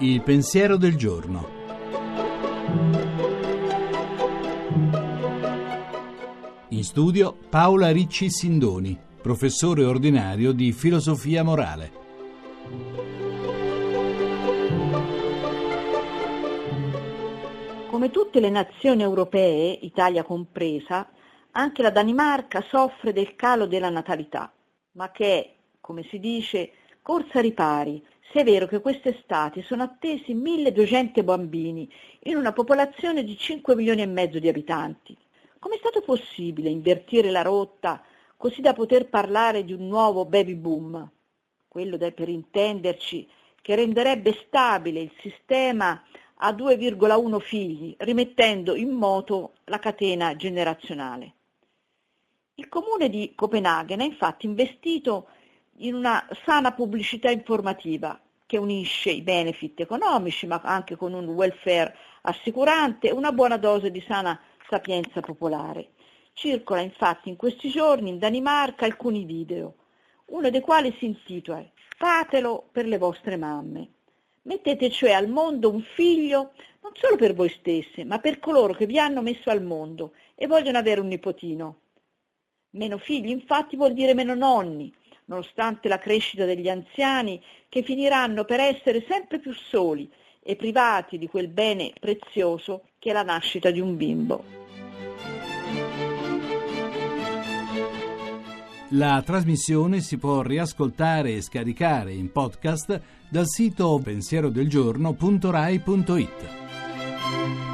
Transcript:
Il pensiero del giorno. In studio Paola Ricci Sindoni, professore ordinario di filosofia morale. Come tutte le nazioni europee, Italia compresa, anche la Danimarca soffre del calo della natalità, ma che è, come si dice, corsa ripari, se è vero che quest'estate sono attesi 1200 bambini in una popolazione di 5 milioni e mezzo di abitanti. Come è stato possibile invertire la rotta così da poter parlare di un nuovo baby boom? Quello da, per intenderci che renderebbe stabile il sistema a 2,1 figli, rimettendo in moto la catena generazionale. Il comune di Copenaghen ha infatti investito in una sana pubblicità informativa che unisce i benefit economici ma anche con un welfare assicurante e una buona dose di sana sapienza popolare. Circola infatti in questi giorni in Danimarca alcuni video, uno dei quali si intitola Fatelo per le vostre mamme. Mettete cioè al mondo un figlio non solo per voi stesse, ma per coloro che vi hanno messo al mondo e vogliono avere un nipotino. Meno figli infatti vuol dire meno nonni, nonostante la crescita degli anziani che finiranno per essere sempre più soli e privati di quel bene prezioso che è la nascita di un bimbo. La trasmissione si può riascoltare e scaricare in podcast dal sito pensierodelgiorno.rai.it.